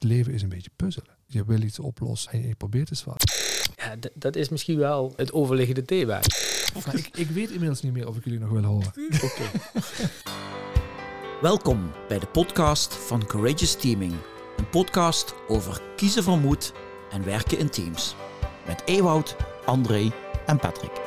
het leven is een beetje puzzelen. Je wil iets oplossen en je probeert het wat. Ja, d- dat is misschien wel het overliggende thema. Maar ik, ik weet inmiddels niet meer of ik jullie nog wil horen. Oké. Welkom bij de podcast van Courageous Teaming. Een podcast over kiezen van moed en werken in teams. Met Ewout, André en Patrick.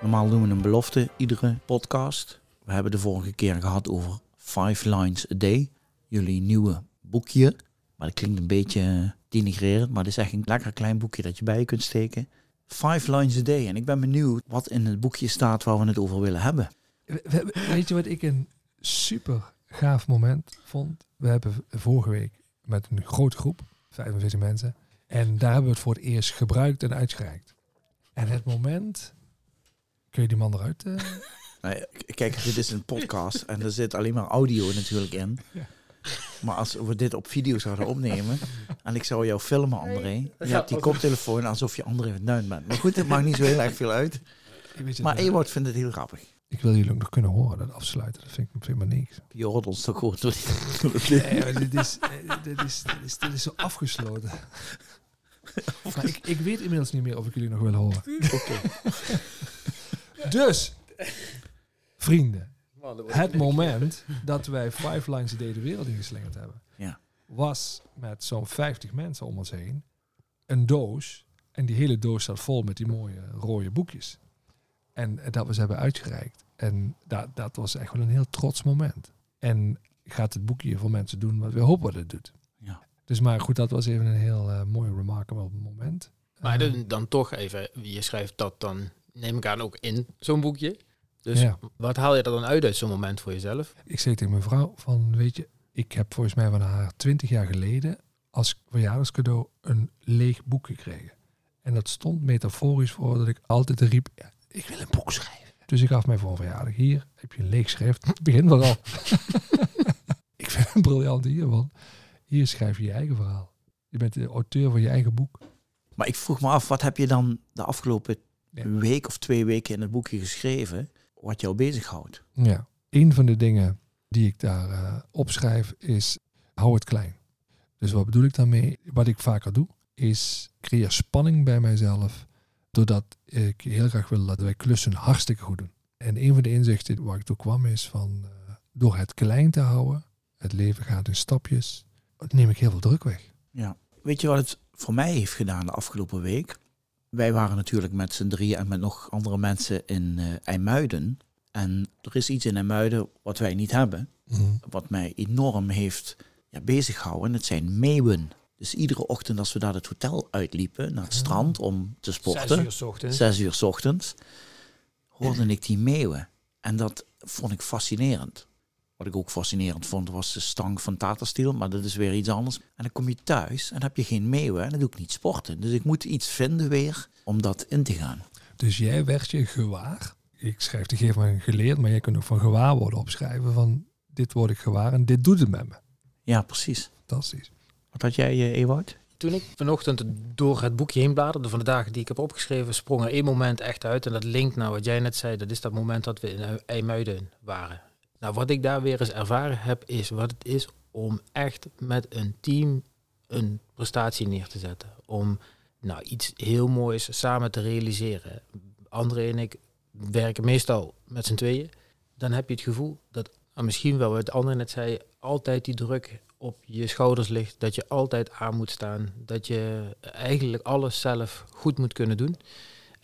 Normaal doen we een belofte iedere podcast. We hebben de vorige keer gehad over Five Lines a Day. Jullie nieuwe boekje. Maar dat klinkt een beetje denigrerend, maar het is echt een lekker klein boekje dat je bij je kunt steken. Five Lines a Day. En ik ben benieuwd wat in het boekje staat waar we het over willen hebben. We- we- Weet je wat ik een super gaaf moment vond? We hebben vorige week met een grote groep, 45 mensen, en daar hebben we het voor het eerst gebruikt en uitgereikt. En het moment, kun je die man eruit? eh? Nee, kijk, dit is een podcast en er zit alleen maar audio natuurlijk in. Ja. Maar als we dit op video zouden opnemen en ik zou jou filmen, André. Je hebt die koptelefoon alsof je André van Duin bent. Maar goed, het maakt niet zo heel erg veel uit. Maar Ewout vindt het heel grappig. ik wil jullie ook nog kunnen horen, dat afsluiten. Dat vind ik, vind ik maar niks. Je hoort ons toch gewoon door het. Nee, maar dit, is, dit, is, dit, is, dit is zo afgesloten. Maar ik, ik weet inmiddels niet meer of ik jullie nog wil horen. Oké. Dus, vrienden, het moment dat wij Five Lines a Day de wereld ingeslingerd hebben, Ja. was met zo'n 50 mensen om ons heen een doos. En die hele doos zat vol met die mooie rode boekjes. En dat we ze hebben uitgereikt. En dat, dat was echt wel een heel trots moment. En gaat het boekje voor mensen doen wat we hopen dat het doet. Ja. Dus maar goed, dat was even een heel eh, mooi, remarkable moment. Maar Eh, dan, dan toch even, je schrijft dat dan, neem ik aan, ook in zo'n boekje. Dus Ja. wat haal je er dan uit uit zo'n moment voor jezelf? ik zei tegen mijn vrouw van, weet je, ik heb volgens mij van haar twintig jaar geleden als verjaardagscadeau een leeg boek gekregen. En dat stond metaforisch voor dat ik altijd riep, ja, ik wil een boek schrijven. Dus ik gaf mij voor een verjaardag, hier heb je een leeg schrift, begin vooral. ik vind het briljant hiervan. Hier schrijf je je eigen verhaal. Je bent de auteur van je eigen boek. Maar ik vroeg me af, wat heb je dan de afgelopen Ja. week of twee weken in het boekje geschreven wat jou bezighoudt? Ja, een van de dingen die ik daar eh, opschrijf is hou het klein. Dus wat bedoel ik daarmee? Wat ik vaker doe, is creëer spanning bij mijzelf, doordat ik heel graag wil dat wij klussen hartstikke goed doen. En een van de inzichten waar ik toe kwam is van eh, door het klein te houden, het leven gaat in stapjes, neem ik heel veel druk weg. Ja. Weet je wat het voor mij heeft gedaan de afgelopen week? Wij waren natuurlijk met z'n drieën en met nog andere mensen in eh IJmuiden. En er is iets in IJmuiden wat wij niet hebben, wat mij enorm heeft ja, bezig gehouden. Het zijn meeuwen. Dus iedere ochtend als we daar het hotel uitliepen, naar het strand om te sporten, Zes uur 's ochtends. zes uur 's ochtends, hoorde ik die meeuwen. En dat vond ik fascinerend. Wat ik ook fascinerend vond, was de stank van Tatersteel, maar dat is weer iets anders. En dan kom je thuis en dan heb je geen meeuwen en dan doe ik niet sporten. Dus ik moet iets vinden weer om dat in te gaan. Dus jij werd je gewaar. Ik schrijf de gegeven moment geleerd, maar jij kunt ook van gewaarworden opschrijven van dit word ik gewaar en dit doet het met me. Ja, precies. Fantastisch. Wat had jij, eh, Ewout? Toen ik vanochtend door het boekje heen bladerde van de dagen die ik heb opgeschreven, sprong er één moment echt uit. En dat linkt naar wat jij net zei. Dat is dat moment dat we in IJmuiden waren. Nou, wat ik daar weer eens ervaren heb, is wat het is om echt met een team een prestatie neer te zetten. Om nou, iets heel moois samen te realiseren. André en ik werken meestal met z'n tweeën. Dan heb je het gevoel dat, nou, misschien wel wat André net zei, altijd die druk op je schouders ligt. Dat je altijd aan moet staan. Dat je eigenlijk alles zelf goed moet kunnen doen.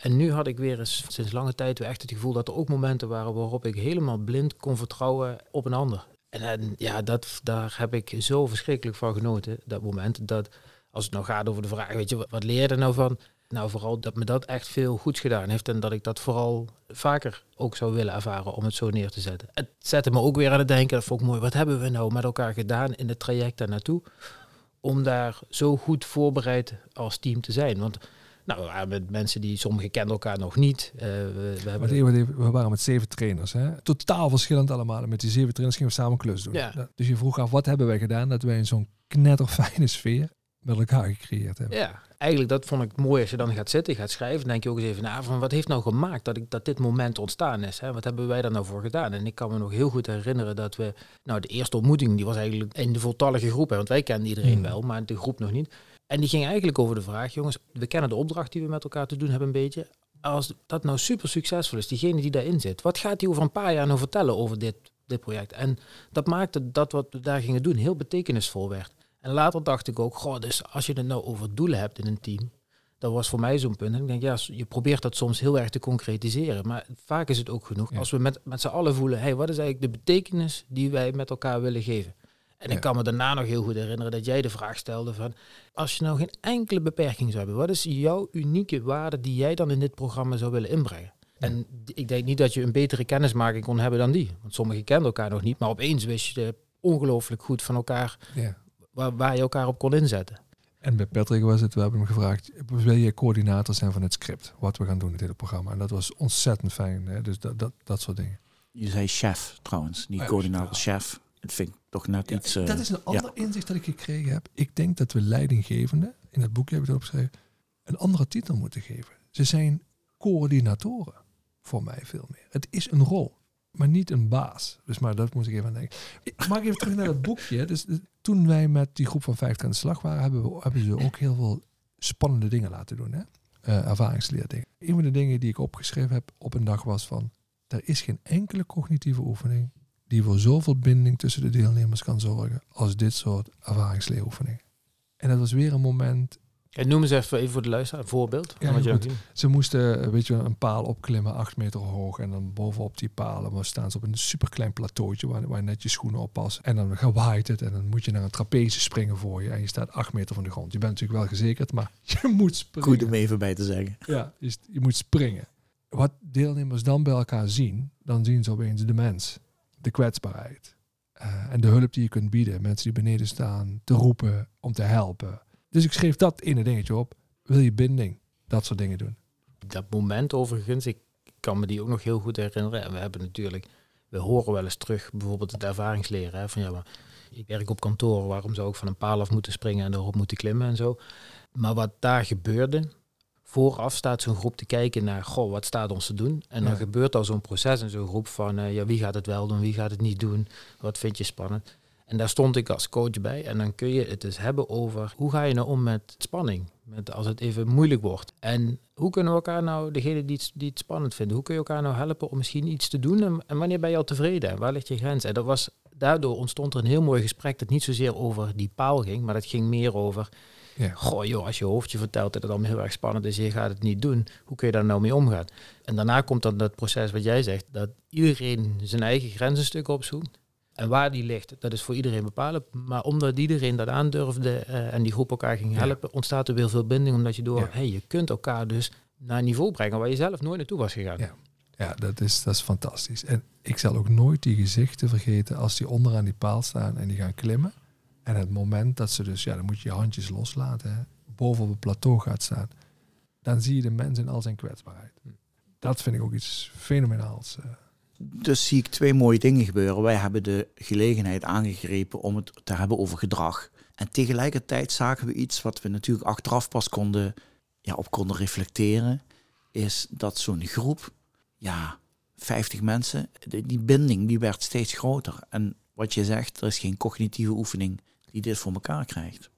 En nu had ik weer eens sinds lange tijd weer echt het gevoel dat er ook momenten waren waarop ik helemaal blind kon vertrouwen op een ander. En, ja, dat, daar heb ik zo verschrikkelijk van genoten, dat moment. Dat als het nou gaat over de vraag, weet je, wat, leer je er nou van? Nou, vooral dat me dat echt veel goeds gedaan heeft en dat ik dat vooral vaker ook zou willen ervaren om het zo neer te zetten. Het zette me ook weer aan het denken, dat vond mooi, wat hebben we nou met elkaar gedaan in het traject daar naartoe? Om daar zo goed voorbereid als team te zijn. Want nou, we waren met mensen die sommigen kenden elkaar nog niet. Eh, we, we hebben Maar even, even, we waren met zeven trainers. Hè? Totaal verschillend allemaal. En met die zeven trainers gingen we samen klus doen. Ja. Dus je vroeg af, wat hebben wij gedaan? Dat wij in zo'n knetterfijne sfeer met elkaar gecreëerd hebben. Ja, eigenlijk dat vond ik mooi als je dan gaat zitten, gaat schrijven, denk je ook eens even na van wat heeft nou gemaakt dat, ik, dat dit moment ontstaan is. Hè? Wat hebben wij daar nou voor gedaan? En ik kan me nog heel goed herinneren dat we, nou de eerste ontmoeting die was eigenlijk in de voltallige groep, hè, want wij kenden iedereen Hmm. wel, maar de groep nog niet. En die ging eigenlijk over de vraag, jongens, we kennen de opdracht die we met elkaar te doen hebben een beetje. Als dat nou super succesvol is, diegene die daarin zit, wat gaat die over een paar jaar nou vertellen over dit, dit project? En dat maakte dat wat we daar gingen doen heel betekenisvol werd. En later dacht ik ook, goh, dus als je het nou over doelen hebt in een team, dat was voor mij zo'n punt. En ik denk, ja, je probeert dat soms heel erg te concretiseren. Maar vaak is het ook genoeg Ja. als we met, met z'n allen voelen, hey, wat is eigenlijk de betekenis die wij met elkaar willen geven? En Ja. ik kan me daarna nog heel goed herinneren dat jij de vraag stelde van, als je nou geen enkele beperking zou hebben, wat is jouw unieke waarde die jij dan in dit programma zou willen inbrengen? En ik denk niet dat je een betere kennismaking kon hebben dan die. Want sommigen kenden elkaar nog niet, maar opeens wist je ongelooflijk goed van elkaar Ja. waar, waar je elkaar op kon inzetten. En bij Patrick was het, we hebben hem gevraagd, wil je coördinator zijn van het script, wat we gaan doen in dit programma. En dat was ontzettend fijn, hè? dus dat, dat, dat soort dingen. Je zei chef trouwens, niet ja, coördinator, chef. Het vind ik toch net Ja, iets... eh, dat is een ander inzicht dat ik gekregen heb. Ik denk dat we leidinggevenden, in het boekje heb ik dat opgeschreven, een andere titel moeten geven. Ze zijn coördinatoren, voor mij veel meer. Het is een rol, maar niet een baas. Dus maar dat moet ik even aan denken. Ik mag even terug naar het boekje. Dus eh, toen wij met die groep van 50 aan de slag waren, hebben, we, hebben ze ook heel veel spannende dingen laten doen. Hè? Eh, ervaringsleerdingen. Een van de dingen die ik opgeschreven heb op een dag was van, er is geen enkele cognitieve oefening die voor zoveel binding tussen de deelnemers kan zorgen als dit soort ervaringsleeroefeningen. En dat was weer een moment. En noem eens even, even voor de luisteraar een voorbeeld. Ja, wat. Ze moesten weet je, een paal opklimmen, acht meter hoog. En dan bovenop die palen maar staan ze op een superklein plateautje waar, waar je net je schoenen op past. En dan gewaait het en dan moet je naar een trapeze springen voor je. En je staat acht meter van de grond. Je bent natuurlijk wel gezekerd, maar je moet springen. Goed om even bij te zeggen. Ja, je, je moet springen. Wat deelnemers dan bij elkaar zien, dan zien ze opeens de mens, de kwetsbaarheid eh, en de hulp die je kunt bieden. Mensen die beneden staan, te roepen om te helpen. Dus ik schreef dat ene dingetje op. Wil je binding? Dat soort dingen doen. Dat moment overigens, ik kan me die ook nog heel goed herinneren. En we hebben natuurlijk, we horen wel eens terug, bijvoorbeeld het ervaringsleren. Hè, van ja, maar ik werk op kantoor, waarom zou ik van een paal af moeten springen en erop moeten klimmen en zo. Maar wat daar gebeurde, vooraf staat zo'n groep te kijken naar, goh, wat staat ons te doen? En dan Ja. gebeurt al zo'n proces in zo'n groep van, eh, ja, wie gaat het wel doen, wie gaat het niet doen? Wat vind je spannend? En daar stond ik als coach bij. En dan kun je het dus hebben over hoe ga je nou om met spanning? Met als het even moeilijk wordt. En hoe kunnen we elkaar nou, degene die het, die het spannend vinden, hoe kun je elkaar nou helpen om misschien iets te doen? En, en wanneer ben je al tevreden? En waar ligt je grens? En dat was, daardoor ontstond er een heel mooi gesprek dat niet zozeer over die paal ging, maar dat ging meer over, Ja. goh joh, als je hoofdje vertelt dat het allemaal heel erg spannend is, je gaat het niet doen, hoe kun je daar nou mee omgaan? En daarna komt dan dat proces wat jij zegt, dat iedereen zijn eigen grenzenstuk opzoekt. En waar die ligt, dat is voor iedereen bepalen. Maar omdat iedereen dat aandurfde eh, en die groep elkaar ging Ja. helpen, ontstaat er weer veel binding. Omdat je door, Ja. hey, je kunt elkaar dus naar een niveau brengen waar je zelf nooit naartoe was gegaan. Ja. Ja, dat is, dat is fantastisch. En ik zal ook nooit die gezichten vergeten als die onderaan die paal staan en die gaan klimmen. En het moment dat ze dus, ja, dan moet je je handjes loslaten, hè, boven op het plateau gaat staan. Dan zie je de mens in al zijn kwetsbaarheid. Dat vind ik ook iets fenomenaals. eh. Dus zie ik twee mooie dingen gebeuren. Wij hebben de gelegenheid aangegrepen om het te hebben over gedrag. En tegelijkertijd zagen we iets wat we natuurlijk achteraf pas konden, ja, op konden reflecteren. Is dat zo'n groep, ja, 50 mensen, die, die binding die werd steeds groter. En wat je zegt, er is geen cognitieve oefening die dit voor elkaar krijgt.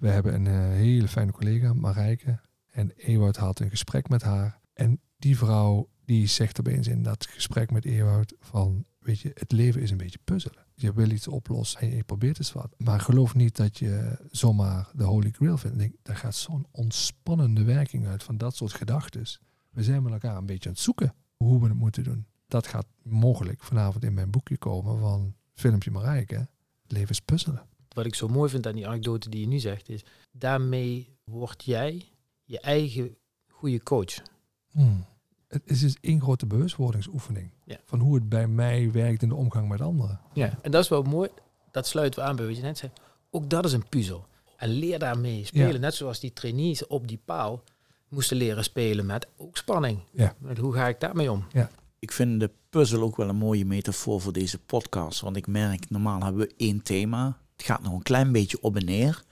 We hebben een eh, hele fijne collega, Marijke. En Ewout had een gesprek met haar. En die vrouw die zegt opeens in dat gesprek met Ewout van... Weet je, het leven is een beetje puzzelen. Je wil iets oplossen en je probeert eens wat. Maar geloof niet dat je zomaar de holy grail vindt. Daar gaat zo'n ontspannende werking uit van dat soort gedachten. We zijn met elkaar een beetje aan het zoeken hoe we het moeten doen. Dat gaat mogelijk vanavond in mijn boekje komen van filmpje Marijke. Het leven is puzzelen. Wat ik zo mooi vind aan die anekdote die je nu zegt, is daarmee word jij je eigen goede coach. Hmm. Het is dus één grote bewustwordingsoefening. Ja. Van hoe het bij mij werkt in de omgang met anderen. Ja. En dat is wel mooi. Dat sluiten we aan bij wat je net zei. Ook dat is een puzzel. En leer daarmee spelen. Ja. Net zoals die trainees op die paal moesten leren spelen met ook spanning. Ja. Met hoe ga ik daarmee om? Ik vind de puzzel ook wel een mooie metafoor voor deze podcast. Want ik merk, normaal hebben we één thema. Het gaat nog een klein beetje op en neer.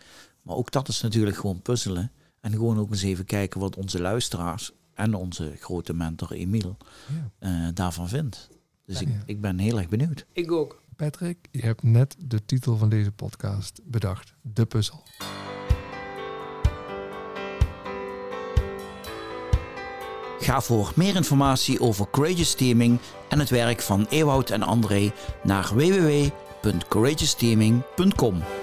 Maar ook dat is natuurlijk gewoon puzzelen. En gewoon ook eens even kijken wat onze luisteraars en onze grote mentor Emiel Ja. eh, daarvan vindt. Dus ik, Ja. ik ben heel erg benieuwd. Ik ook. Patrick, je hebt net de titel van deze podcast bedacht. De puzzel. Ga voor meer informatie over Courageous Teaming en het werk van Ewout en André naar www.courageousteaming.com.